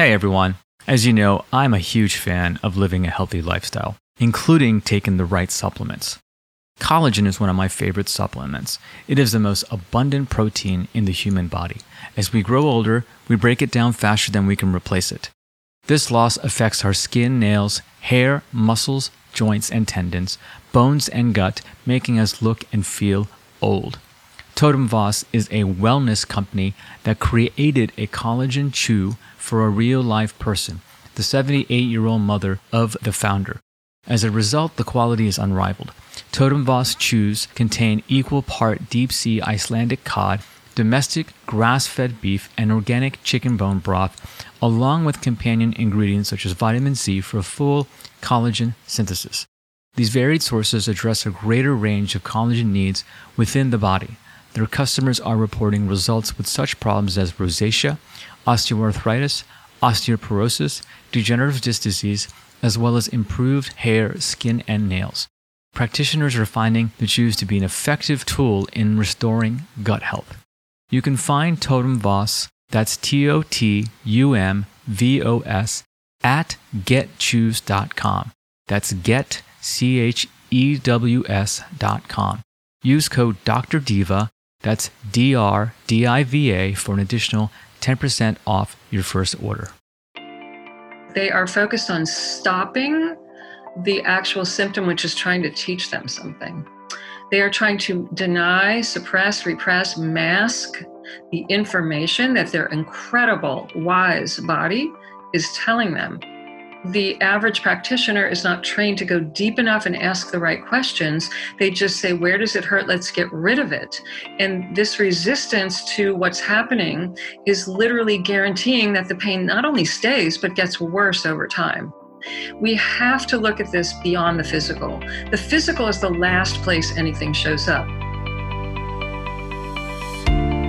Hey everyone. As you know, I'm a huge fan of living a healthy lifestyle, including taking the right supplements. Collagen is one of my favorite supplements. It is the most abundant protein in the human body. As we grow older, we break it down faster than we can replace it. This loss affects our skin, nails, hair, muscles, joints, and tendons, bones, and gut, making us look and feel old. Totum Vos is a wellness company that created a collagen chew for a real life person, the 78 year old mother of the founder. As a result, the quality is unrivaled. Totum Vos chews contain equal part deep sea Icelandic cod, domestic grass fed beef, and organic chicken bone broth, along with companion ingredients such as vitamin C for full collagen synthesis. These varied sources address a greater range of collagen needs within the body. Their customers are reporting results with such problems as rosacea, osteoarthritis, osteoporosis, degenerative disc disease, as well as improved hair, skin, and nails. Practitioners are finding the chews to be an effective tool in restoring gut health. You can find Totum Vos, that's T O T U M V O S, at getchews.com. That's get, C H E W S.com. Use code Dr. Diva that's D R D I V A for an additional 10% off your first order. They are focused on stopping the actual symptom, which is trying to teach them something. They are trying to deny, suppress, repress, mask the information that their incredible, wise body is telling them the average practitioner is not trained to go deep enough and ask the right questions. They just say, Where does it hurt? Let's get rid of it. And this resistance to what's happening is literally guaranteeing that the pain not only stays, but gets worse over time. We have to look at this beyond the physical. The physical is the last place anything shows up.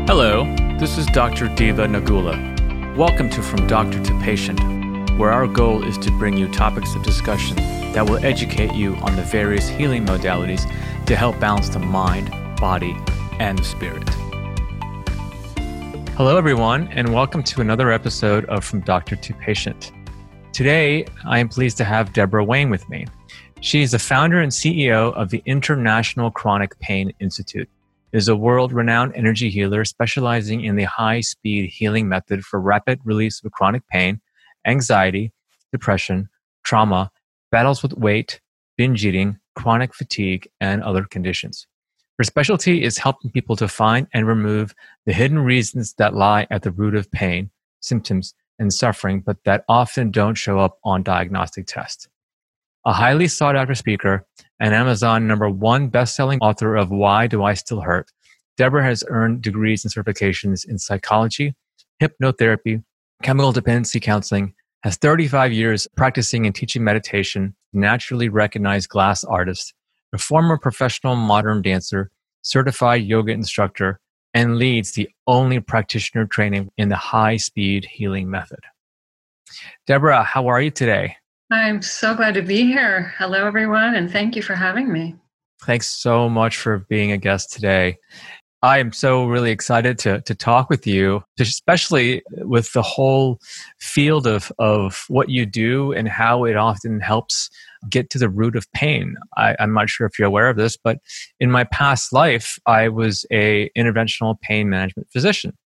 Hello, this is Dr. Diva Nagula. Welcome to From Doctor to Patient where our goal is to bring you topics of discussion that will educate you on the various healing modalities to help balance the mind, body, and the spirit. Hello, everyone, and welcome to another episode of From Doctor to Patient. Today, I am pleased to have Deborah Wayne with me. She is the founder and CEO of the International Chronic Pain Institute. It is a world renowned energy healer specializing in the high speed healing method for rapid release of chronic pain anxiety, depression, trauma, battles with weight, binge eating, chronic fatigue, and other conditions. Her specialty is helping people to find and remove the hidden reasons that lie at the root of pain, symptoms, and suffering, but that often don't show up on diagnostic tests. A highly sought after speaker and Amazon number one best-selling author of Why Do I Still Hurt, Deborah has earned degrees and certifications in psychology, hypnotherapy, chemical dependency counseling, has 35 years practicing and teaching meditation, naturally recognized glass artist, a former professional modern dancer, certified yoga instructor, and leads the only practitioner training in the high speed healing method. Deborah, how are you today? I'm so glad to be here. Hello, everyone, and thank you for having me. Thanks so much for being a guest today. I am so really excited to to talk with you, especially with the whole field of of what you do and how it often helps get to the root of pain. I, am not sure if you're aware of this, but in my past life, I was a interventional pain management physician,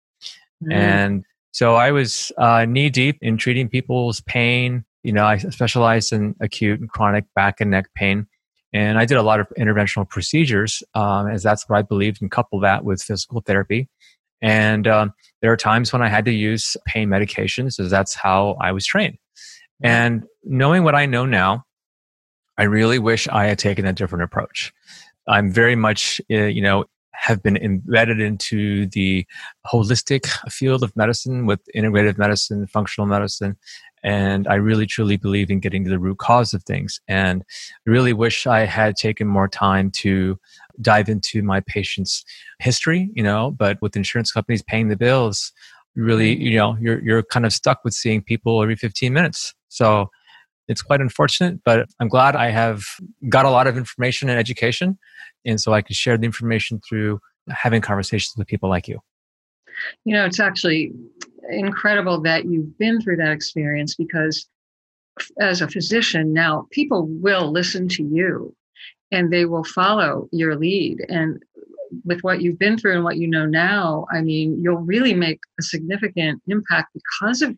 mm. and so I was uh, knee deep in treating people's pain. You know, I specialized in acute and chronic back and neck pain and I did a lot of interventional procedures, um, as that's what I believed, and couple that with physical therapy. And um, there are times when I had to use pain medications, as that's how I was trained. And knowing what I know now, I really wish I had taken a different approach. I'm very much, uh, you know, have been embedded into the holistic field of medicine with integrative medicine, functional medicine, and I really truly believe in getting to the root cause of things. And really wish I had taken more time to dive into my patient's history, you know, but with insurance companies paying the bills, really, you know, you're, you're kind of stuck with seeing people every 15 minutes. So it's quite unfortunate, but I'm glad I have got a lot of information and education. And so I can share the information through having conversations with people like you. You know, it's actually incredible that you've been through that experience because as a physician now people will listen to you and they will follow your lead and with what you've been through and what you know now i mean you'll really make a significant impact because of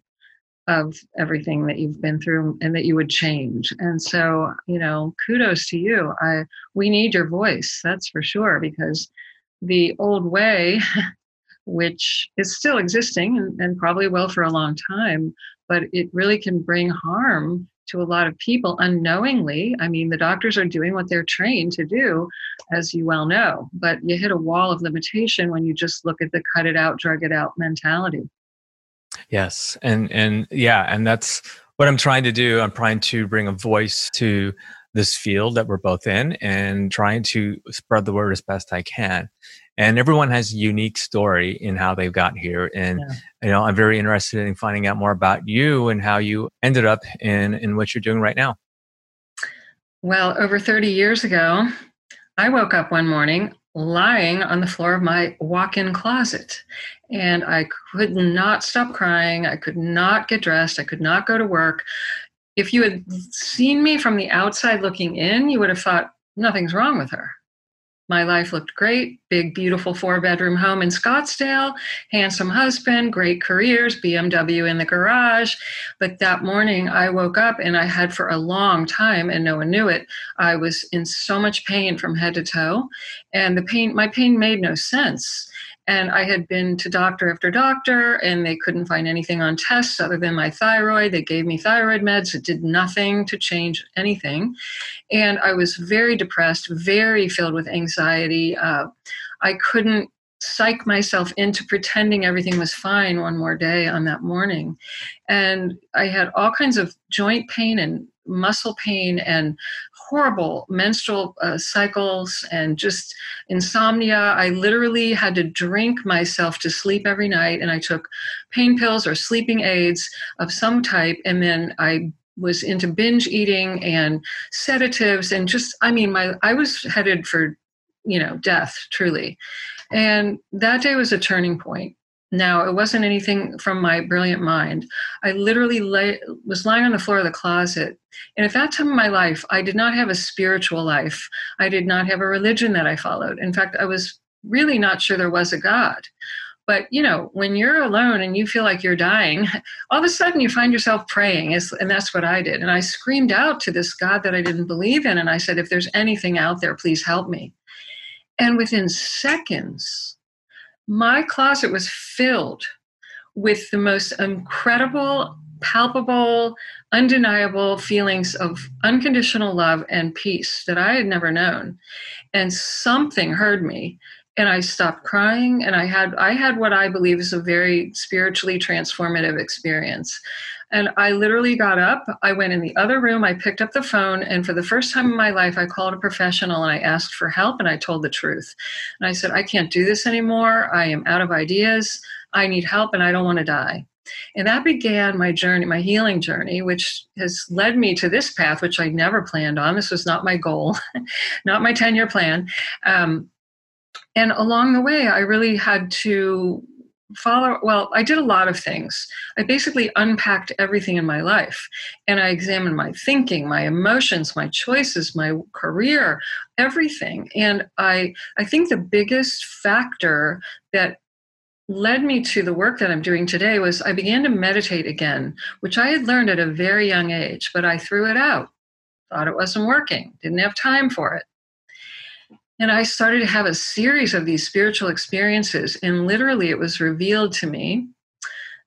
of everything that you've been through and that you would change and so you know kudos to you i we need your voice that's for sure because the old way which is still existing and, and probably will for a long time but it really can bring harm to a lot of people unknowingly. I mean, the doctors are doing what they're trained to do, as you well know, but you hit a wall of limitation when you just look at the cut it out, drug it out mentality. Yes. And, and yeah, and that's what I'm trying to do. I'm trying to bring a voice to this field that we're both in and trying to spread the word as best I can and everyone has a unique story in how they've got here and yeah. you know i'm very interested in finding out more about you and how you ended up in in what you're doing right now well over 30 years ago i woke up one morning lying on the floor of my walk-in closet and i could not stop crying i could not get dressed i could not go to work if you had seen me from the outside looking in you would have thought nothing's wrong with her my life looked great. Big, beautiful four bedroom home in Scottsdale, handsome husband, great careers, BMW in the garage. But that morning I woke up and I had for a long time, and no one knew it, I was in so much pain from head to toe. And the pain, my pain made no sense. And I had been to doctor after doctor, and they couldn't find anything on tests other than my thyroid. They gave me thyroid meds. It did nothing to change anything. And I was very depressed, very filled with anxiety. Uh, I couldn't psych myself into pretending everything was fine one more day on that morning. And I had all kinds of joint pain and muscle pain and horrible menstrual uh, cycles and just insomnia. I literally had to drink myself to sleep every night, and I took pain pills or sleeping aids of some type, and then I was into binge eating and sedatives and just i mean my i was headed for you know death truly and that day was a turning point now, it wasn't anything from my brilliant mind. I literally lay, was lying on the floor of the closet. And at that time of my life, I did not have a spiritual life. I did not have a religion that I followed. In fact, I was really not sure there was a God. But, you know, when you're alone and you feel like you're dying, all of a sudden you find yourself praying. And that's what I did. And I screamed out to this God that I didn't believe in. And I said, if there's anything out there, please help me. And within seconds, my closet was filled with the most incredible, palpable, undeniable feelings of unconditional love and peace that I had never known. And something heard me and I stopped crying and I had I had what I believe is a very spiritually transformative experience. And I literally got up, I went in the other room, I picked up the phone, and for the first time in my life, I called a professional and I asked for help and I told the truth. And I said, I can't do this anymore. I am out of ideas. I need help and I don't want to die. And that began my journey, my healing journey, which has led me to this path, which I never planned on. This was not my goal, not my 10 year plan. Um, and along the way, I really had to follow well i did a lot of things. I basically unpacked everything in my life and i examined my thinking my emotions my choices my career everything. And i i think the biggest factor that led me to the work that i'm doing today was i began to meditate again which i had learned at a very young age but i threw it out. Thought it wasn't working. Didn't have time for it and I started to have a series of these spiritual experiences. And literally, it was revealed to me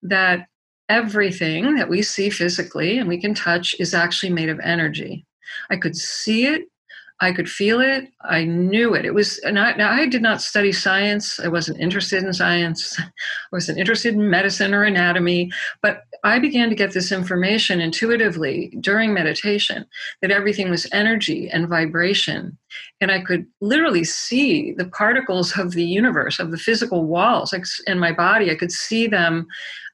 that everything that we see physically and we can touch is actually made of energy. I could see it, I could feel it. I knew it. It was, and I, I, did not study science. I wasn't interested in science. I wasn't interested in medicine or anatomy. But I began to get this information intuitively during meditation that everything was energy and vibration. And I could literally see the particles of the universe, of the physical walls in my body. I could see them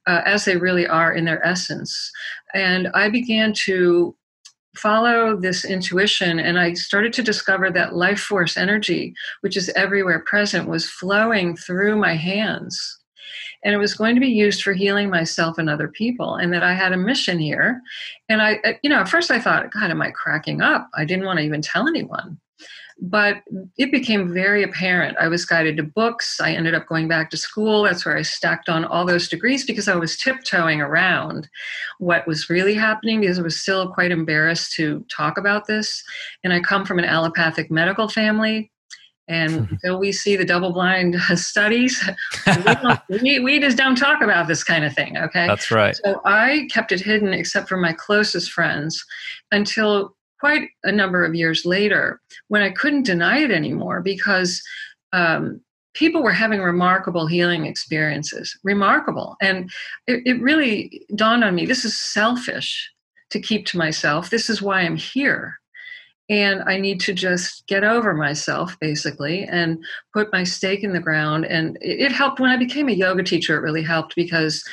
uh, as they really are in their essence. And I began to follow this intuition and I started to discover that life force energy, which is everywhere present, was flowing through my hands. And it was going to be used for healing myself and other people, and that I had a mission here. And I, uh, you know, at first I thought, God, am I cracking up? I didn't want to even tell anyone. But it became very apparent. I was guided to books. I ended up going back to school. That's where I stacked on all those degrees because I was tiptoeing around what was really happening because I was still quite embarrassed to talk about this. And I come from an allopathic medical family. And until we see the double blind studies, we, we, we, just don't talk about this kind of thing, okay? That's right. So I kept it hidden except for my closest friends until quite a number of years later when I couldn't deny it anymore because um, people were having remarkable healing experiences. Remarkable. And it, it really dawned on me this is selfish to keep to myself. This is why I'm here and I need to just get over myself basically and put my stake in the ground. And it, helped when I became a yoga teacher, it really helped because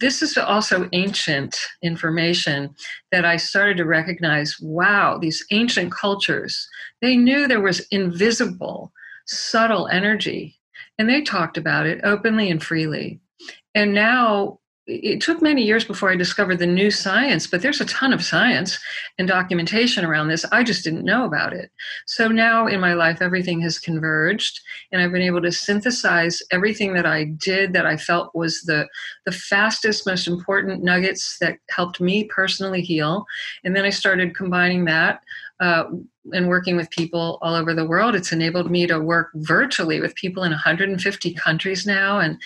this is also ancient information that I started to recognize wow, these ancient cultures, they knew there was invisible, subtle energy, and they talked about it openly and freely. And now it took many years before I discovered the new science, but there's a ton of science and documentation around this. I just didn't know about it. So now in my life, everything has converged, and I've been able to synthesize everything that I did that I felt was the, the fastest, most important nuggets that helped me personally heal. And then I started combining that uh, and working with people all over the world. It's enabled me to work virtually with people in 150 countries now and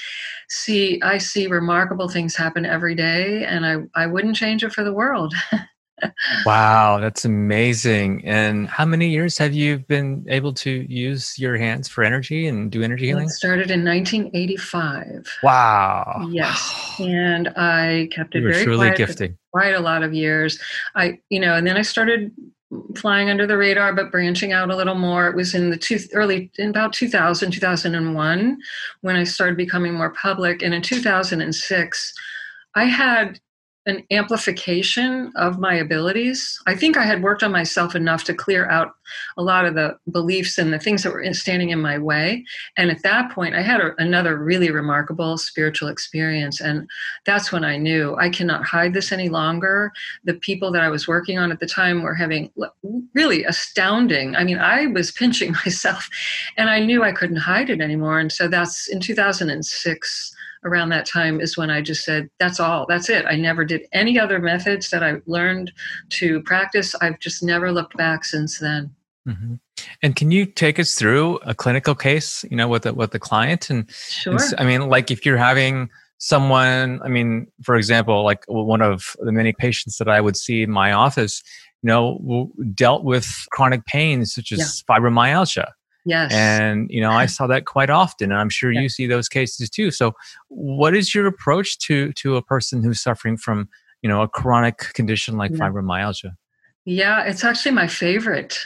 see, I see remarkable things happen every day, and I, I wouldn't change it for the world. wow, that's amazing. And how many years have you been able to use your hands for energy and do energy healing? It started in 1985. Wow. Yes. And I kept it you very truly quiet gifting. quite a lot of years. I, you know, and then I started flying under the radar but branching out a little more it was in the two, early in about 2000 2001 when i started becoming more public. And in 2006 i had an amplification of my abilities. I think I had worked on myself enough to clear out a lot of the beliefs and the things that were standing in my way. And at that point, I had a, another really remarkable spiritual experience. And that's when I knew I cannot hide this any longer. The people that I was working on at the time were having really astounding, I mean, I was pinching myself and I knew I couldn't hide it anymore. And so that's in 2006 around that time is when I just said, that's all, that's it. I never did any other methods that I learned to practice. I've just never looked back since then. Mm-hmm. And can you take us through a clinical case, you know, with the, with the client? And, sure. And, I mean, like if you're having someone, I mean, for example, like one of the many patients that I would see in my office, you know, dealt with chronic pain such as yeah. fibromyalgia. Yes. And, you know, I saw that quite often and I'm sure you see those cases too. So what is your approach to to a person who's suffering from, you know, a chronic condition like yeah. fibromyalgia? Yeah, it's actually my favorite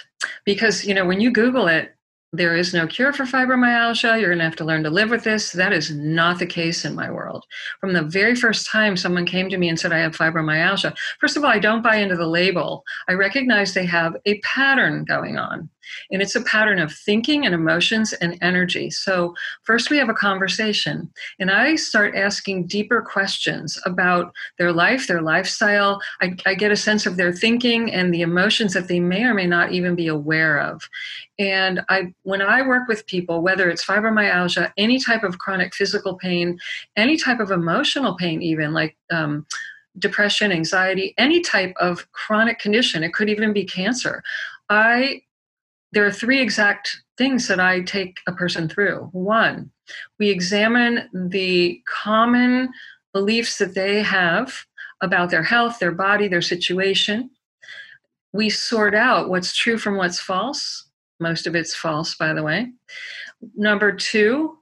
because, you know, when you Google it, there is no cure for fibromyalgia. You're going to have to learn to live with this. That is not the case in my world. From the very first time someone came to me and said, I have fibromyalgia, first of all, I don't buy into the label. I recognize they have a pattern going on. And it's a pattern of thinking and emotions and energy. So, first we have a conversation, and I start asking deeper questions about their life, their lifestyle. I, I, get a sense of their thinking and the emotions that they may or may not even be aware of. And I, when I work with people, whether it's fibromyalgia, any type of chronic physical pain, any type of emotional pain, even like um, depression, anxiety, any type of chronic condition, it could even be cancer. I there are three exact things that I take a person through. One, we examine the common beliefs that they have about their health, their body, their situation. We sort out what's true from what's false. Most of it's false, by the way. Number two,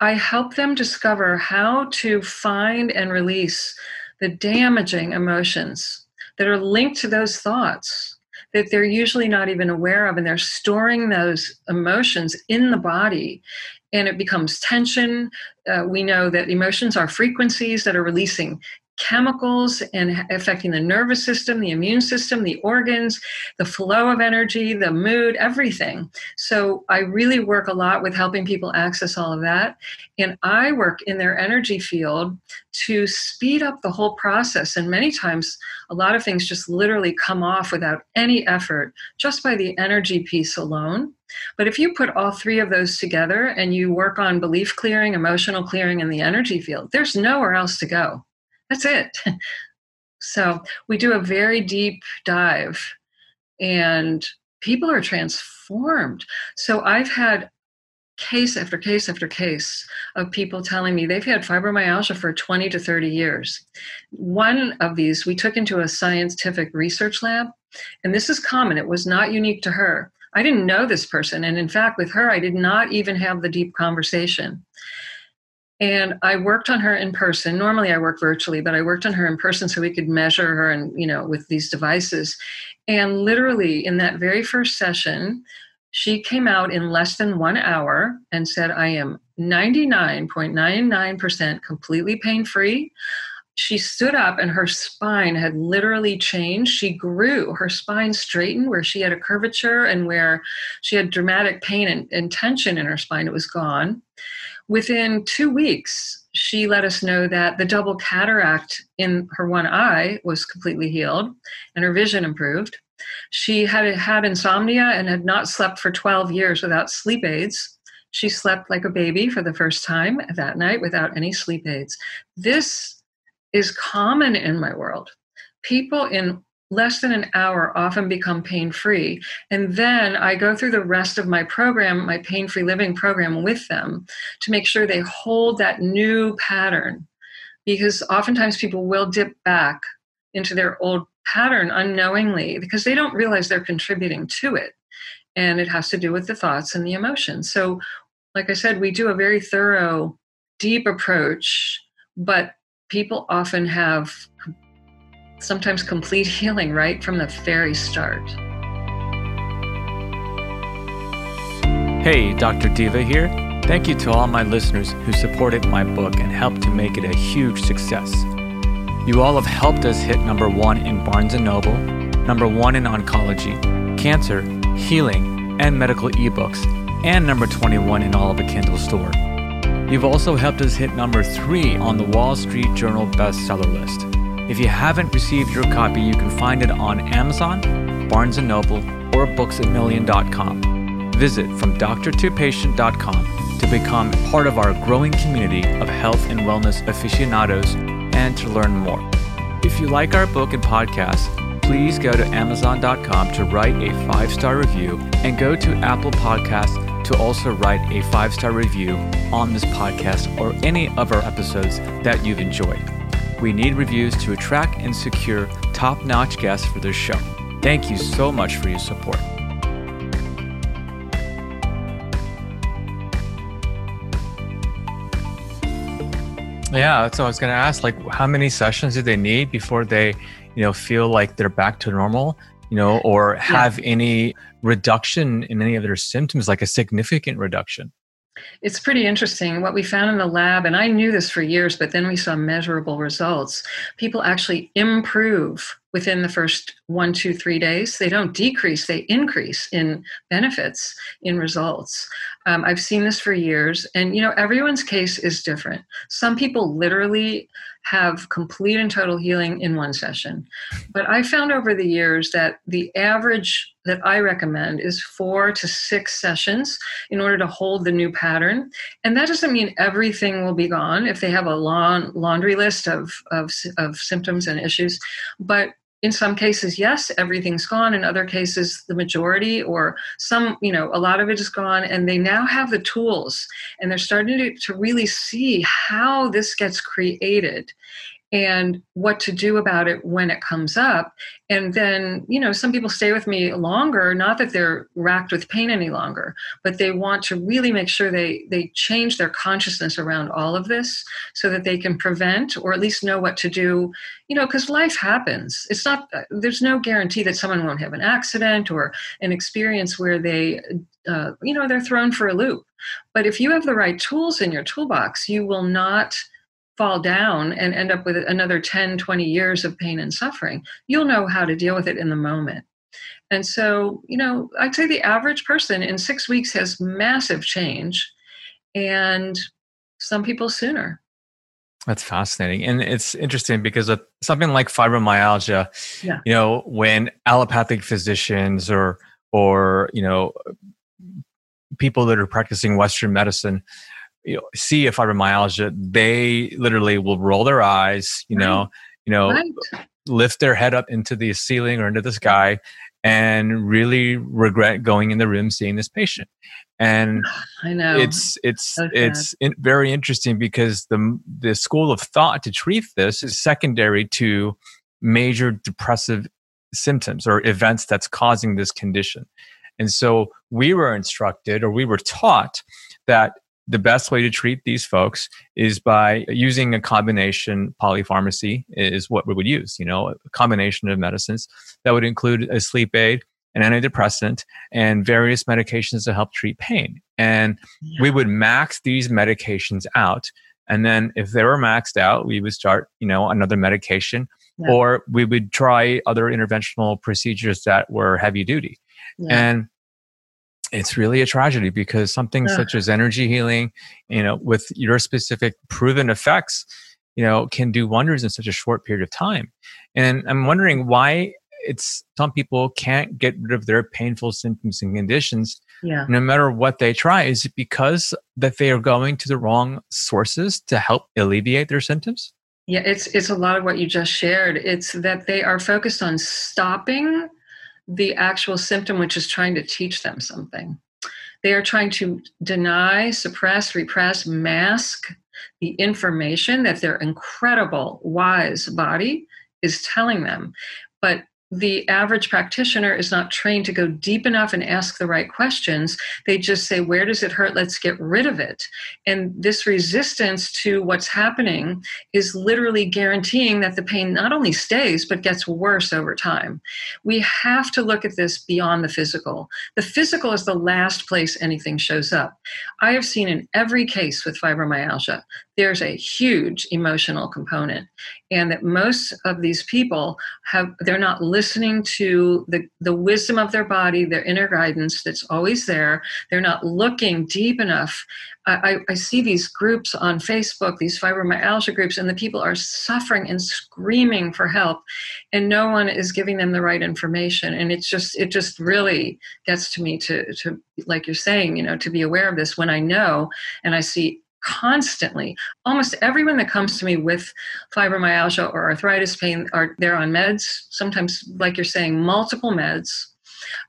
I help them discover how to find and release the damaging emotions that are linked to those thoughts that they're usually not even aware of and they're storing those emotions in the body and it becomes tension. Uh, we know that emotions are frequencies that are releasing chemicals and affecting the nervous system, the immune system, the organs, the flow of energy, the mood, everything. So I really work a lot with helping people access all of that. And I work in their energy field to speed up the whole process. And many times, a lot of things just literally come off without any effort just by the energy piece alone. But if you put all three of those together and you work on belief clearing, emotional clearing, and the energy field, there's nowhere else to go. That's it. so we do a very deep dive and people are transformed. So I've had case after case after case of people telling me they've had fibromyalgia for 20 to 30 years. One of these we took into a scientific research lab, and this is common, it was not unique to her. I didn't know this person, and in fact, with her, I did not even have the deep conversation. And I worked on her in person. Normally I work virtually, but I worked on her in person so we could measure her and, you know, with these devices. And literally in that very first session, she came out in less than one hour and said, I am 99.99% completely pain free. She stood up and her spine had literally changed. She grew. Her spine straightened where she had a curvature and where she had dramatic pain and, and tension in her spine. It was gone within two weeks, she let us know that the double cataract in her one eye was completely healed and her vision improved. She had had insomnia and had not slept for 12 years without sleep aids. She slept like a baby for the first time that night without any sleep aids. This is common in my world. People in less than an hour often become pain free. And then I go through the rest of my program, my pain free living program with them to make sure they hold that new pattern. Because oftentimes people will dip back into their old pattern unknowingly because they don't realize they're contributing to it. And it has to do with the thoughts and the emotions. So, like I said, we do a very thorough, deep approach, but people often have sometimes complete healing right from the very start. Hey, Dr. Diva here. Thank you to all my listeners who supported my book and helped to make it a huge success. You all have helped us hit number one in Barnes & Noble, number one in oncology, cancer, healing, and medical ebooks, and number 21 in all of the Kindle store. You've also helped us hit number three on the Wall Street Journal bestseller list. If you haven't received your copy, you can find it on Amazon, Barnes & Noble, or booksamillion.com. Visit from doctor2patient.com to become part of our growing community of health and wellness aficionados and to learn more. If you like our book and podcast, please go to amazon.com to write a five-star review and go to Apple Podcasts to also write a five-star review on this podcast or any of our episodes that you've enjoyed. We need reviews to attract and secure top notch guests for this show. Thank you so much for your support. Yeah, that's what I was going to ask. Like, how many sessions do they need before they, you know, feel like they're back to normal, you know, or have yeah. any reduction in any of their symptoms, like a significant reduction? It's pretty interesting what we found in the lab, and I knew this for years, but then we saw measurable results. People actually improve within the first one, two, three days. They don't decrease, they increase in benefits, in results. Um, I've seen this for years, and you know, everyone's case is different. Some people literally have complete and total healing in one session. But I found over the years that the average that I recommend is four to six sessions in order to hold the new pattern. And that doesn't mean everything will be gone if they have a long laundry list of, of, of symptoms and issues. But in some cases yes everything's gone. In other cases the majority or some you know a lot of it is gone and they now have the tools and they're starting to, to really see how this gets created and what to do about it when it comes up. And then, you know, some people stay with me longer, not that they're racked with pain any longer, but they want to really make sure they they change their consciousness around all of this so that they can prevent or at least know what to do, you know, because life happens. It's not there's no guarantee that someone won't have an accident or an experience where they uh, you know, they're thrown for a loop. But if you have the right tools in your toolbox, you will not fall down and end up with another 10, 20 years of pain and suffering. You'll know how to deal with it in the moment. And so, you know, I'd say the average person in six weeks has massive change, and some people sooner. That's fascinating. And it's interesting because of something like fibromyalgia, yeah. you know, when allopathic physicians or or, you know, people that are practicing Western medicine, you know, see a fibromyalgia, they literally will roll their eyes, you right. know, you know, right. lift their head up into the ceiling or into the sky and really regret going in the room seeing this patient. And I know. it's it's so it's in, very interesting because the the school of thought to treat this is secondary to major depressive symptoms or events that's causing this condition. And so we were instructed or we were taught that the best way to treat these folks is by using a combination polypharmacy is what we would use you know a combination of medicines that would include a sleep aid an antidepressant and various medications to help treat pain and yeah. we would max these medications out and then if they were maxed out we would start you know another medication yeah. or we would try other interventional procedures that were heavy duty yeah. and it's really a tragedy because something yeah. such as energy healing, you know, with your specific proven effects, you know, can do wonders in such a short period of time. And I'm wondering why it's some people can't get rid of their painful symptoms and conditions yeah. no matter what they try. Is it because that they are going to the wrong sources to help alleviate their symptoms? Yeah, it's it's a lot of what you just shared. It's that they are focused on stopping the actual symptom, which is trying to teach them something. They are trying to deny, suppress, repress, mask the information that their incredible, wise body is telling them. But the average practitioner is not trained to go deep enough and ask the right questions. They just say, Where does it hurt? Let's get rid of it. And this resistance to what's happening is literally guaranteeing that the pain not only stays, but gets worse over time. We have to look at this beyond the physical. The physical is the last place anything shows up. I have seen in every case with fibromyalgia there's a huge emotional component and that most of these people have they're not listening to the, the wisdom of their body their inner guidance that's always there. They're not looking deep enough. I, I see these groups on facebook these fibromyalgia groups and the people are suffering and screaming for help and no one is giving them the right information and it's just it just really gets to me to to like you're saying you know to be aware of this when i know and i see constantly. Almost everyone that comes to me with fibromyalgia or arthritis pain are they're on meds, sometimes like you're saying multiple meds.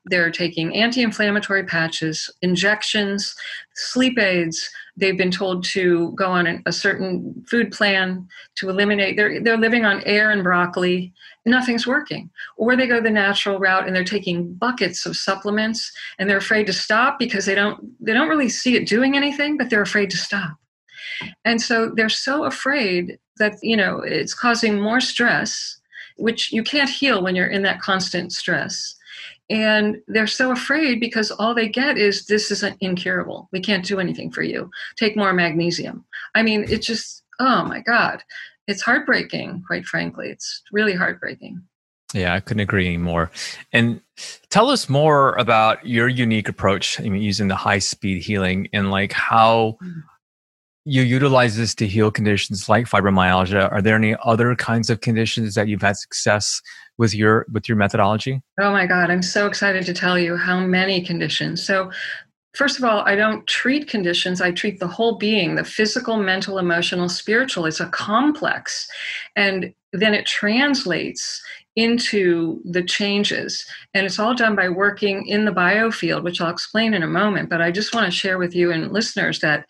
They're taking anti-inflammatory patches, injections, sleep aids. They've been told to go on a certain food plan to eliminate. They're they're living on air and broccoli. Nothing's working. Or they go the natural route and they're taking buckets of supplements and they're afraid to stop because they don't they don't really see it doing anything, but they're afraid to stop. And so they're so afraid that, you know, it's causing more stress, which you can't heal when you're in that constant stress. And they're so afraid because all they get is this isn't incurable. We can't do anything for you. Take more magnesium. I mean, it's just, oh my God. It's heartbreaking, quite frankly. It's really heartbreaking. Yeah, I couldn't agree more. And tell us more about your unique approach I mean, using the high speed healing and like how mm you utilize this to heal conditions like fibromyalgia. Are there any other kinds of conditions that you've had success with your with your methodology? Oh my God, I'm so excited to tell you how many conditions. So First of all, I don't treat conditions. I treat the whole being, the physical, mental, emotional, spiritual. It's a complex. And then it translates into the changes. And it's all done by working in the biofield, which I'll explain in a moment. But I just want to share with you and listeners that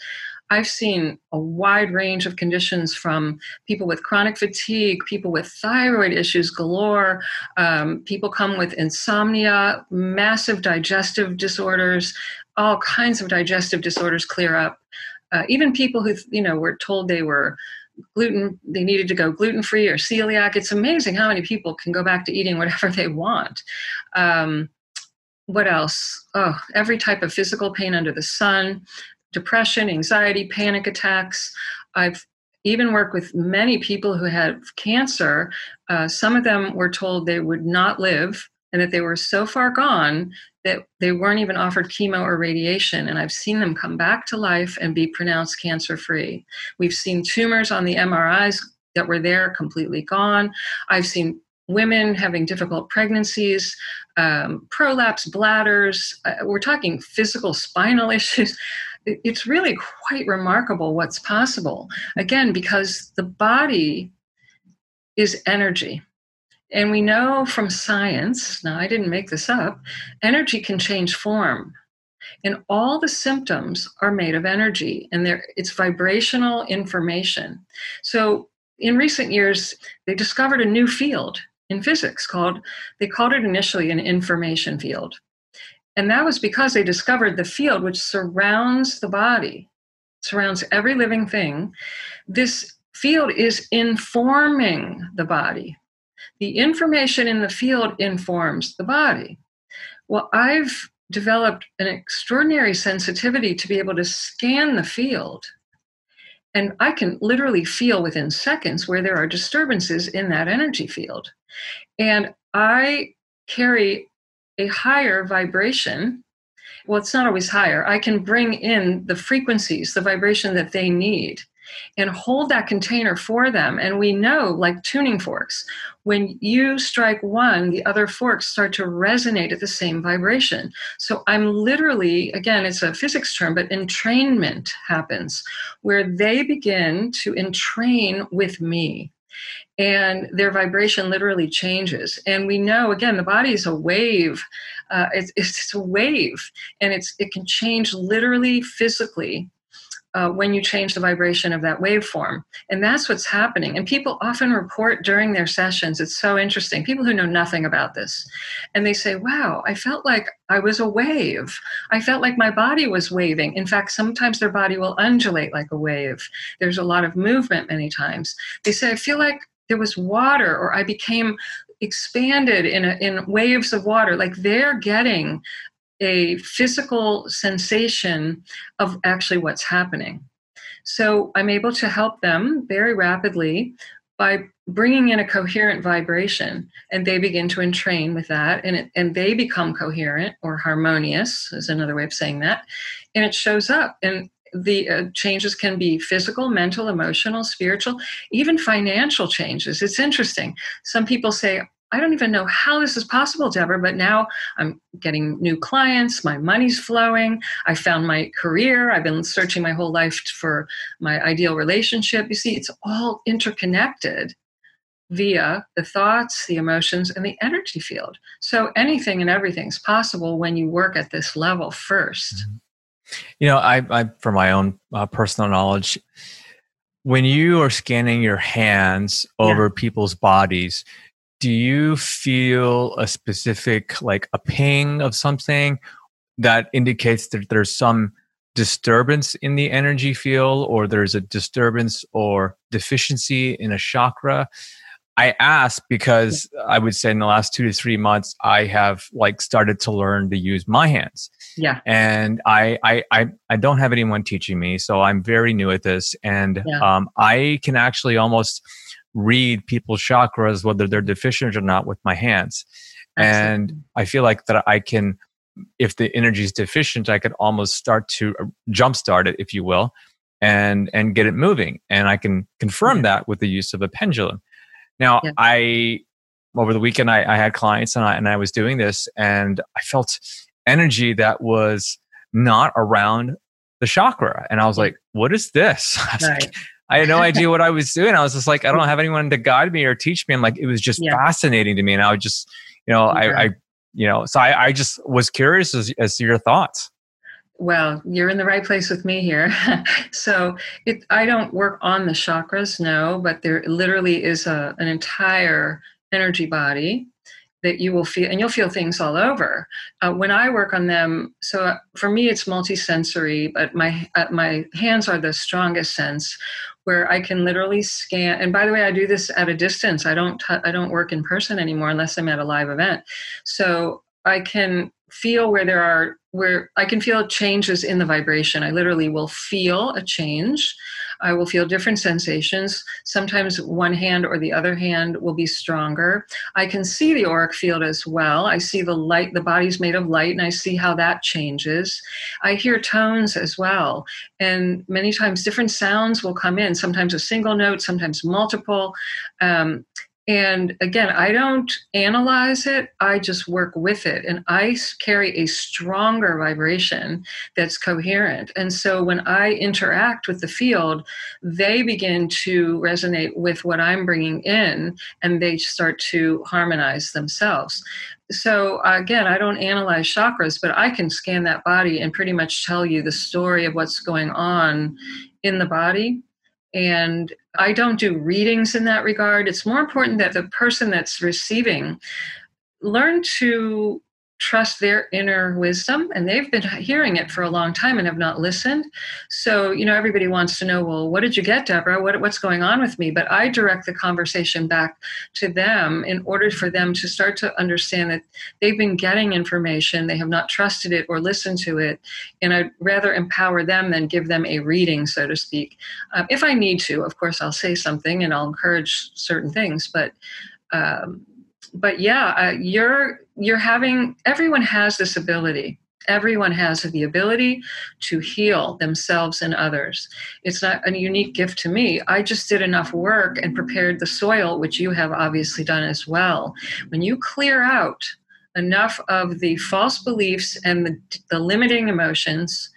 I've seen a wide range of conditions from people with chronic fatigue, people with thyroid issues galore, um, people come with insomnia, massive digestive disorders, all kinds of digestive disorders clear up. Uh, even people who, you know, were told they were gluten they needed to go gluten free or celiac. It's amazing how many people can go back to eating whatever they want. Um, what else? Oh every type of physical pain under the sun depression, anxiety, panic attacks. I've even worked with many people who had cancer. Uh, some of them were told they would not live and that they were so far gone that they weren't even offered chemo or radiation. And I've seen them come back to life and be pronounced cancer free. We've seen tumors on the MRIs that were there completely gone. I've seen women having difficult pregnancies, um, prolapse bladders. Uh, we're talking physical spinal issues. It's really quite remarkable what's possible. Again, because the body is energy. And we know from science, now I didn't make this up, energy can change form. And all the symptoms are made of energy and it's vibrational information. So in recent years, they discovered a new field in physics called, they called it initially an information field. And that was because they discovered the field which surrounds the body, surrounds every living thing. This field is informing the body. The information in the field informs the body. Well, I've developed an extraordinary sensitivity to be able to scan the field and I can literally feel within seconds where there are disturbances in that energy field. And I carry a higher vibration. Well, it's not always higher. I can bring in the frequencies, the vibration that they need and hold that container for them. And we know, like tuning forks, when you strike one, the other forks start to resonate at the same vibration. So I'm literally, again, it's a physics term, but entrainment happens where they begin to entrain with me and their vibration literally changes. And we know, again, the body is a wave. Uh, it's, it's a wave, and it's it can change literally physically uh, when you change the vibration of that waveform. And that's what's happening. And people often report during their sessions, it's so interesting, people who know nothing about this, and they say, Wow, I felt like I was a wave. I felt like my body was waving. In fact, sometimes their body will undulate like a wave. There's a lot of movement many times. They say, I feel like there was water, or I became expanded in, a, in waves of water like they're getting a physical sensation of actually what's happening. So I'm able to help them very rapidly by bringing in a coherent vibration and they begin to entrain with that and, it, and they become coherent or harmonious is another way of saying that and it shows up and the uh, changes can be physical, mental, emotional, spiritual, even financial changes. It's interesting. Some people say, I don't even know how this is possible, Deborah, but now I'm getting new clients, my money's flowing, I found my career, I've been searching my whole life for my ideal relationship. You see, it's all interconnected via the thoughts, the emotions, and the energy field. So anything and everything's possible when you work at this level 1st mm-hmm. You know, I, I from my own uh, personal knowledge, when you are scanning your hands over yeah. people's bodies, do you feel a specific like a ping of something that indicates that there's some disturbance in the energy field or there's a disturbance or deficiency in a chakra? I ask because i would say in the last two to three months i have like started to learn to use my hands. Yeah. And i i i, I don't have anyone teaching me so i'm very new at this. And yeah. um, i can actually almost read people's chakras, whether they're deficient or not, with my hands. And I feel like that I can, if the energy is deficient, I could almost start to uh, jumpstart it, if you will, and and get it moving. And I can confirm yeah. that with the use of a pendulum. Now, yeah. I over the weekend I, I had clients and I and I was doing this, and I felt energy that was not around the chakra, and I was like, "What is this?" Right. Like, I had no idea what I was doing. I was just like, I don't have anyone to guide me or teach me. I'm like, it was just yeah. fascinating to me. And I would just, you know, I, I, you know, so I, I just was curious as, as to your thoughts. Well, you're in the right place with me here. so it, I don't work on the chakras, no, but there literally is a, an entire energy body that you will feel and you'll feel things all over uh, when i work on them so uh, for me it's multisensory but my uh, my hands are the strongest sense where I can literally scan. And by the way, I do this at a distance. I don't I don't work in person anymore unless I'm at a live event. So I can feel where there are where I can feel changes in the vibration. I literally will feel a change. I will feel different sensations. Sometimes one hand or the other hand will be stronger. I can see the auric field as well. I see the light, the body's made of light, and I see how that changes. I hear tones as well. And many times different sounds will come in, sometimes a single note, sometimes multiple. Um, and again, I don't analyze it, I just work with it. And I carry a stronger vibration that's coherent. And so when I interact with the field, they begin to resonate with what I'm bringing in and they start to harmonize themselves. So again, I don't analyze chakras, but I can scan that body and pretty much tell you the story of what's going on in the body and I don't do readings in that regard. It's more important that the person that's receiving learn to trust their inner wisdom and they've been hearing it for a long time and have not listened. So you know everybody wants to know well what did you get deborah? What, what's going on with me? But i direct the conversation back to them in order for them to start to understand that they've been getting information they have not trusted it or listened to it and i'd rather empower them than give them a reading so to speak. Um, if i need to of course i'll say something and i'll encourage certain things but um, but yeah, uh, you're you're having everyone has this ability. Everyone has the ability to heal themselves and others. It's not a unique gift to me. I just did enough work and prepared the soil, which you have obviously done as well. When you clear out enough of the false beliefs and the, the, limiting emotions,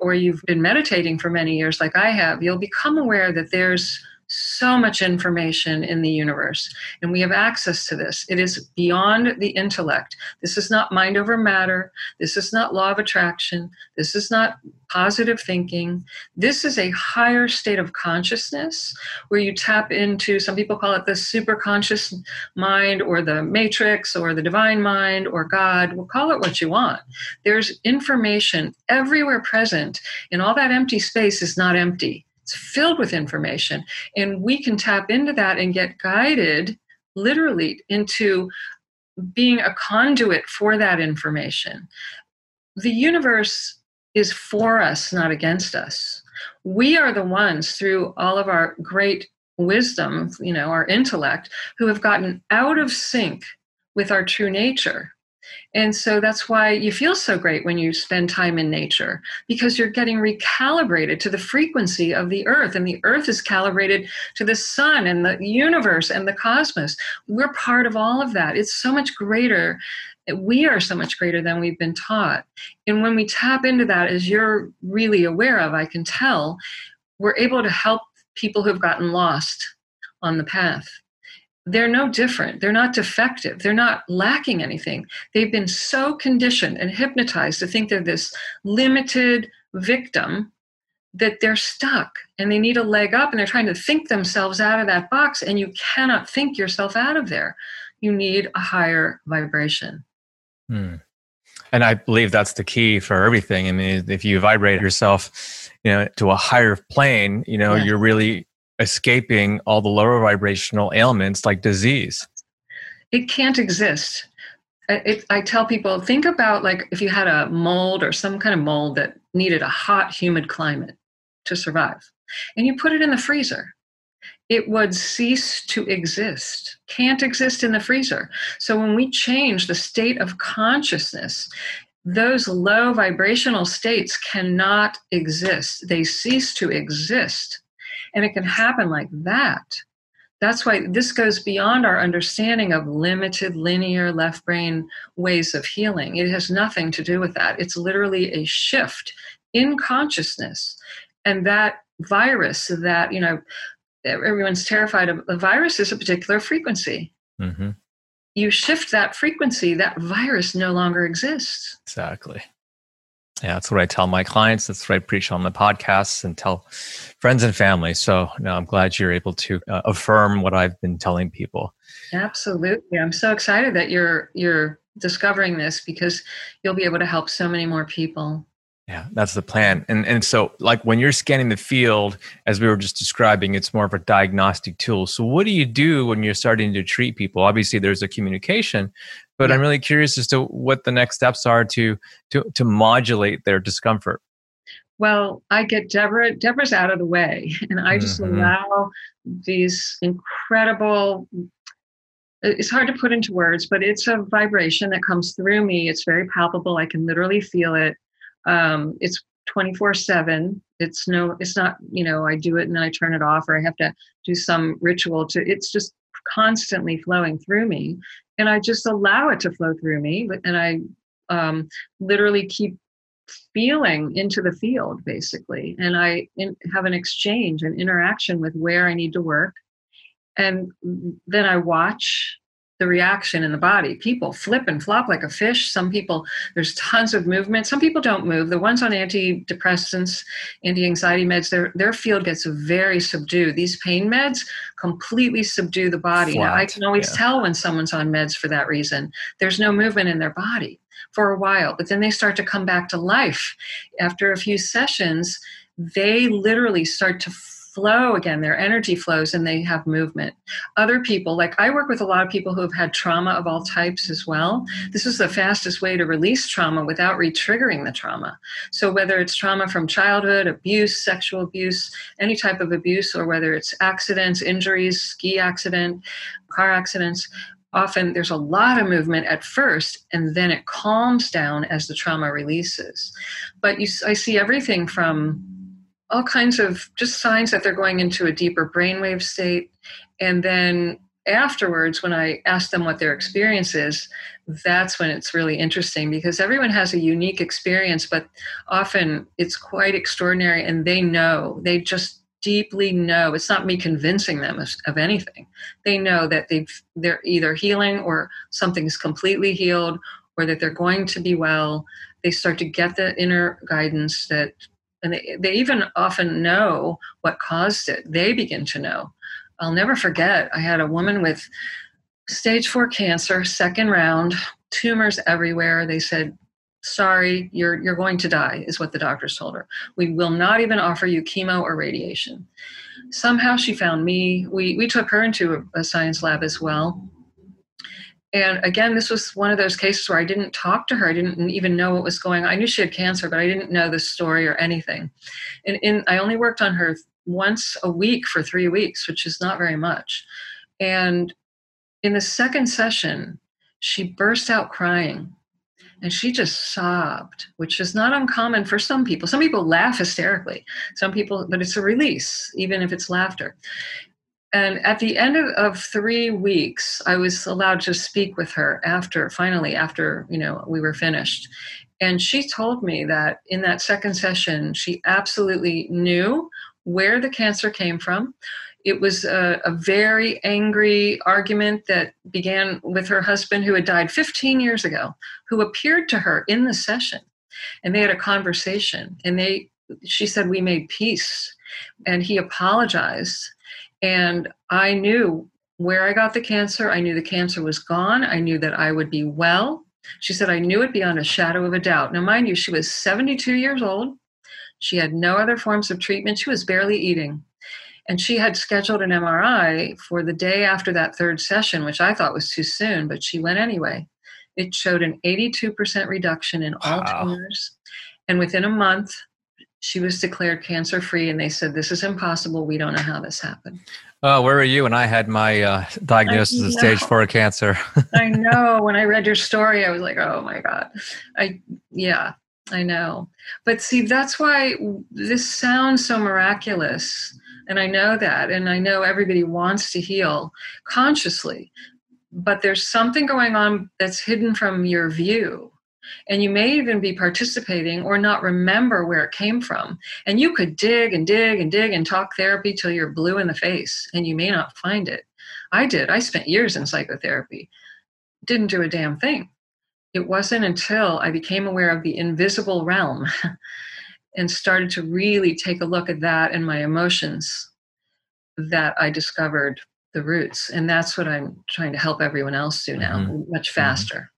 or you've been meditating for many years, like I have, you'll become aware that there's so much information in the universe, and we have access to this. It is beyond the intellect. This is not mind over matter. This is not law of attraction. This is not positive thinking. This is a higher state of consciousness where you tap into, some people call it the superconscious mind or the matrix or the divine mind or God. We'll call it what you want. There's information everywhere present, and all that empty space is not empty it's filled with information. And we can tap into that and get guided literally into being a conduit for that information. The universe is for us, not against us. We are the ones through all of our great wisdom, you know, our intellect, who have gotten out of sync with our true nature and so that's why you feel so great when you spend time in nature because you're getting recalibrated to the frequency of the earth. And the earth is calibrated to the sun and the universe and the cosmos. We're part of all of that. It's so much greater. We are so much greater than we've been taught. And when we tap into that, as you're really aware of, I can tell, we're able to help people who've gotten lost on the path they're no different. They're not defective. They're not lacking anything. They've been so conditioned and hypnotized to think they're this limited victim that they're stuck and they need a leg up and they're trying to think themselves out of that box. And you cannot think yourself out of there. You need a higher vibration. Hmm. And I believe that's the key for everything. I mean, if you vibrate yourself, you know, to a higher plane, you know, yeah. you're really escaping all the lower vibrational ailments like disease. It can't exist. It, I tell people think about like if you had a mold or some kind of mold that needed a hot, humid climate to survive, and you put it in the freezer, it would cease to exist, can't exist in the freezer. So when we change the state of consciousness, those low vibrational states cannot exist. They cease to exist and it can happen like that. That's why this goes beyond our understanding of limited linear left brain ways of healing. It has nothing to do with that. It's literally a shift in consciousness. And that virus that, you know, everyone's terrified of, the virus is a particular frequency. Mm-hmm. You shift that frequency, that virus no longer exists. Exactly. Yeah, that's what I tell my clients. That's what I preach on the podcasts and tell friends and family. So, I'm glad you're able to uh, affirm what I've been telling people. Absolutely, I'm so excited that you're you're discovering this because you'll be able to help so many more people. Yeah, that's the plan. And and so like when you're scanning the field, as we were just describing, it's more of a diagnostic tool. So what do you do when you're starting to treat people? Obviously there's a communication, but yeah. I'm really curious as to what the next steps are to to to modulate their discomfort. well, I get Deborah, Deborah's out of the way, and I just mm-hmm. allow these incredible it's hard to put into words, but it's a vibration that comes through me. It's very palpable. I can literally feel it. Um, it's 24 7 it's no it's not you know i do it and then i turn it off or i have to do some ritual to it's just constantly flowing through me. And i just allow it to flow through me and i um, literally keep feeling into the field basically. And i in, have an exchange an interaction with where i need to work. And then i watch the reaction in the body. People flip and flop like a fish. Some people, there's tons of movement. Some people don't move. The ones on antidepressants, anti-anxiety meds, their their field gets very subdued. These pain meds completely subdue the body. Flat, now I can always yeah. tell when someone's on meds for that reason. There's no movement in their body for a while, but then they start to come back to life. After a few sessions, they literally start to flow again their energy flows and they have movement. Other people like i work with a lot of people who have had trauma of all types as well. This is the fastest way to release trauma without re-triggering the trauma. So whether it's trauma from childhood abuse sexual abuse any type of abuse or whether it's accidents injuries ski accident car accidents often there's a lot of movement at first and then it calms down as the trauma releases. But you, i see everything from all kinds of just signs that they're going into a deeper brainwave state. And then afterwards, when I ask them what their experience is, that's when it's really interesting because everyone has a unique experience, but often it's quite extraordinary and they know, they just deeply know. It's not me convincing them of, of, anything. They know that they've they're either healing or something's completely healed or that they're going to be well. They start to get the inner guidance that and they, they even often know what caused it. They begin to know. I'll never forget, I had a woman with stage four cancer, second round, tumors everywhere. They said, sorry, you're, you're going to die, is what the doctors told her. We will not even offer you chemo or radiation. Somehow she found me. We, we took her into a, a science lab as well and again this was one of those cases where i didn't talk to her. I didn't even know what was going on. I knew she had cancer but i didn't know the story or anything. And in, i only worked on her once a week for three weeks which is not very much. And in the second session she burst out crying and she just sobbed which is not uncommon for some people. Some people laugh hysterically some people but it's a release even if it's laughter and at the end of, of, three weeks i was allowed to speak with her after finally after you know we were finished. And she told me that in that second session she absolutely knew where the cancer came from. It was a, a very angry argument that began with her husband who had died 15 years ago who appeared to her in the session. And they had a conversation and they she said we made peace. And he apologized and I knew where I got the cancer. I knew the cancer was gone. I knew that I would be well. She said, I knew it beyond a shadow of a doubt. Now, mind you, she was 72 years old. She had no other forms of treatment. She was barely eating. And she had scheduled an MRI for the day after that third session, which I thought was too soon, but she went anyway. It showed an 82% reduction in all wow. tumors. And within a month, she was declared cancer free and they said this is impossible. We don't know how this happened. Oh where were you? When i had my uh, diagnosis of stage four cancer. I know. When i read your story i was like oh my god. I yeah i know. But see that's why this sounds so miraculous and i know that and i know everybody wants to heal consciously but there's something going on that's hidden from your view and you may even be participating or not remember where it came from. And you could dig and dig and dig and talk therapy till you're blue in the face, and you may not find it. I did. I spent years in psychotherapy, didn't do a damn thing. It wasn't until I became aware of the invisible realm and started to really take a look at that and my emotions that I discovered the roots. And that's what I'm trying to help everyone else do now, mm-hmm. much mm-hmm. faster.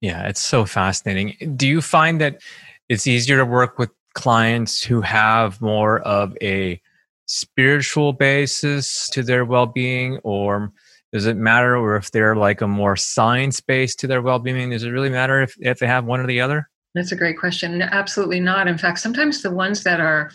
Yeah, it's so fascinating. Do you find that it's easier to work with clients who have more of a spiritual basis to their well-being or does it matter or if they're like a more science based to their well-being does it really matter if, if they have one or the other That's a great question. Absolutely not. In fact, sometimes the ones that are,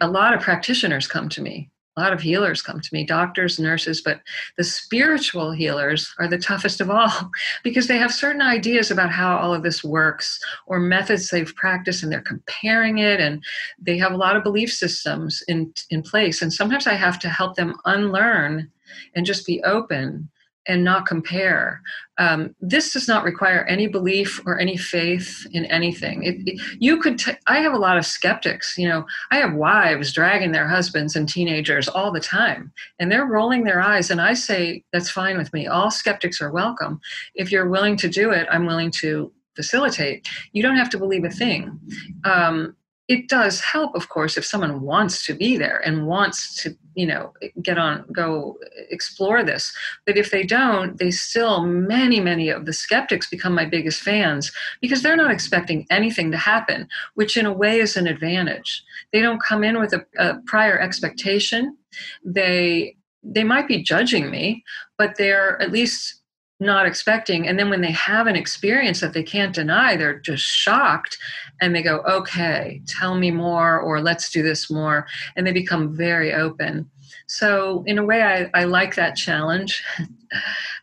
a lot of practitioners come to me a lot of healers come to me doctors nurses but the spiritual healers are the toughest of all because they have certain ideas about how all of this works or methods they've practiced and they're comparing it and they have a lot of belief systems in in place. And sometimes i have to help them unlearn and just be open and not compare. Um, this does not require any belief or any faith in anything. It, it, you could. T- I have a lot of skeptics. You know, I have wives dragging their husbands and teenagers all the time, and they're rolling their eyes. And I say that's fine with me. All skeptics are welcome. If you're willing to do it, I'm willing to facilitate. You don't have to believe a thing. Um, it does help of course if someone wants to be there and wants to you know get on go explore this. But if they don't they still many many of the skeptics become my biggest fans because they're not expecting anything to happen which in a way is an advantage. They don't come in with a, a prior expectation. They they might be judging me but they're at least not expecting. And then when they have an experience that they can't deny they're just shocked and they go okay tell me more or let's do this more. And they become very open. So in a way i, I like that challenge.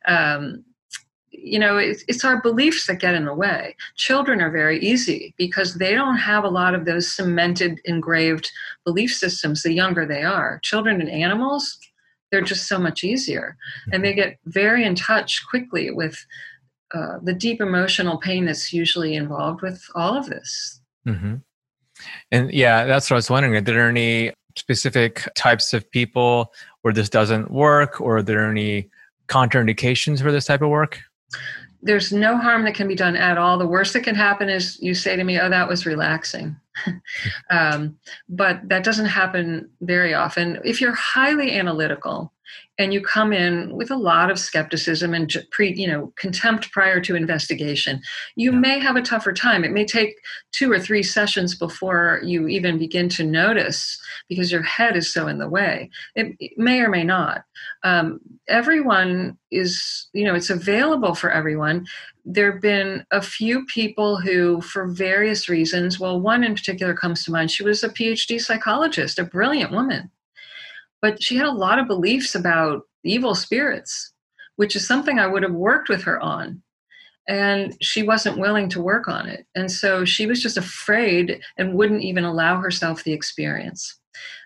Um, you know it's, it's our beliefs that get in the way. Children are very easy because they don't have a lot of those cemented engraved belief systems the younger they are. Children and animals they're just so much easier and they mm-hmm. get very in touch quickly with uh, the deep emotional pain that's usually involved with all of this mm-hmm. and yeah that's what i was wondering are there any specific types of people where this doesn't work or are there any contraindications for this type of work there's no harm that can be done at all the worst that can happen is you say to me oh that was relaxing um, but that doesn't happen very often. If you're highly analytical and you come in with a lot of skepticism and pre, you know, contempt prior to investigation, you yeah. may have a tougher time. It may take two or three sessions before you even begin to notice because your head is so in the way. It, it may or may not. Um, everyone is, you know, it's available for everyone there have been a few people who, for various reasons, well, one in particular comes to mind. She was a PhD psychologist, a brilliant woman, but she had a lot of beliefs about evil spirits, which is something I would have worked with her on. And she wasn't willing to work on it. And so she was just afraid and wouldn't even allow herself the experience.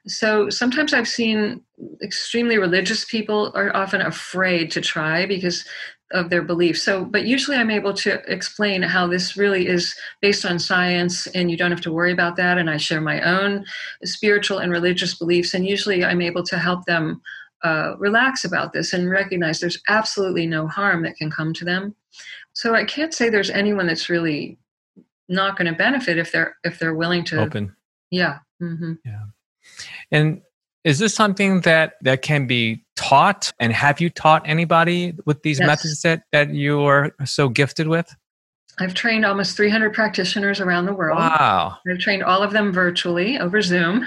So sometimes I've seen extremely religious people are often afraid to try because of their beliefs. So, but usually I'm able to explain how this really is based on science and you don't have to worry about that. And I share my own spiritual and religious beliefs. And usually I'm able to help them uh, relax about this and recognize there's absolutely no harm that can come to them. So I can't say there's anyone that's really not going to benefit if they're if they're willing to open. Yeah. Mm-hmm. Yeah. And is this something that that can be taught? And have you taught anybody with these yes. methods that that you are so gifted with? I've trained almost 300 practitioners around the world. Wow. I've trained all of them virtually over Zoom.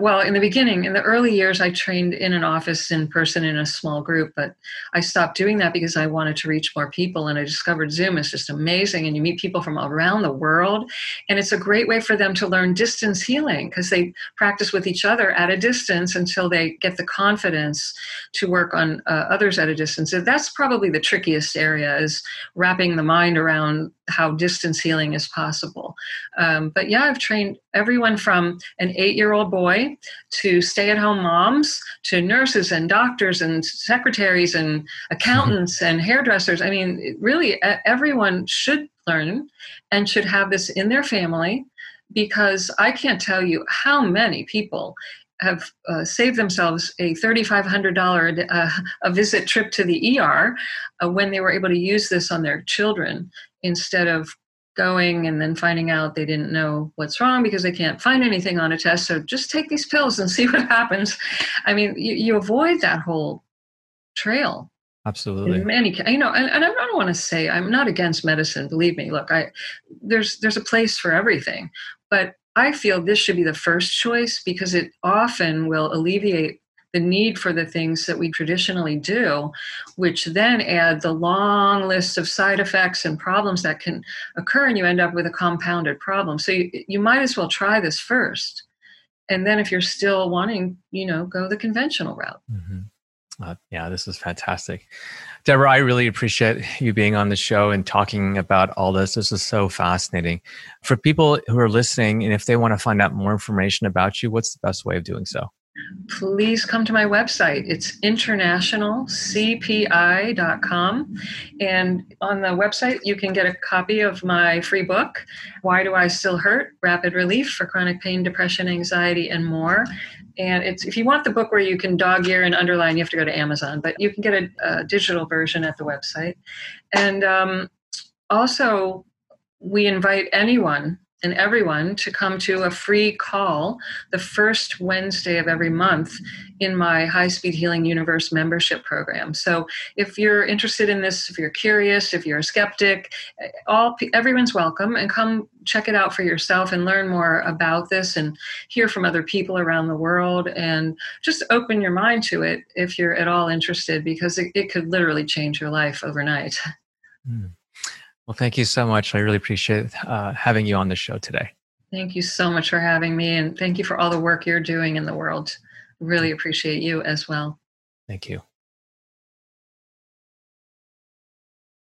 Well, in the beginning, in the early years, I trained in an office in person in a small group, but I stopped doing that because I wanted to reach more people. And I discovered Zoom is just amazing. And you meet people from around the world. And it's a great way for them to learn distance healing because they practice with each other at a distance until they get the confidence to work on uh, others at a distance. That's probably the trickiest area is wrapping the mind around how distance healing is possible. Um, but yeah, I've trained everyone from an eight year old boy to stay at home moms to nurses and doctors and secretaries and accountants and hairdressers. I mean, really, everyone should learn and should have this in their family because I can't tell you how many people have uh, saved themselves a $3,500 uh, a visit trip to the ER uh, when they were able to use this on their children instead of going and then finding out they didn't know what's wrong because they can't find anything on a test. So just take these pills and see what happens. I mean, you, you avoid that whole trail. Absolutely. In many, you know, and, and I don't want to say I'm not against medicine. Believe me. Look, I there's there's a place for everything, but I feel this should be the first choice because it often will alleviate the need for the things that we traditionally do, which then add the long list of side effects and problems that can occur, and you end up with a compounded problem. So you, you might as well try this first. And then if you're still wanting, you know, go the conventional route. Mm-hmm. Uh, yeah, this is fantastic. Deborah, I really appreciate you being on the show and talking about all this. This is so fascinating. For people who are listening, and if they want to find out more information about you, what's the best way of doing so? please come to my website. It's internationalcpi.com. And on the website, you can get a copy of my free book, Why Do I Still Hurt? Rapid Relief for Chronic Pain, Depression, Anxiety, and More. And it's if you want the book where you can dog ear and underline, you have to go to Amazon, but you can get a, a digital version at the website. And um, also, we invite anyone and everyone to come to a free call the first Wednesday of every month in my High Speed Healing Universe membership program. So if you're interested in this, if you're curious, if you're a skeptic, all everyone's welcome and come check it out for yourself and learn more about this and hear from other people around the world and just open your mind to it if you're at all interested because it, it could literally change your life overnight. Mm. Well, thank you so much. I really appreciate uh, having you on the show today. Thank you so much for having me. And thank you for all the work you're doing in the world. Really appreciate you as well. Thank you.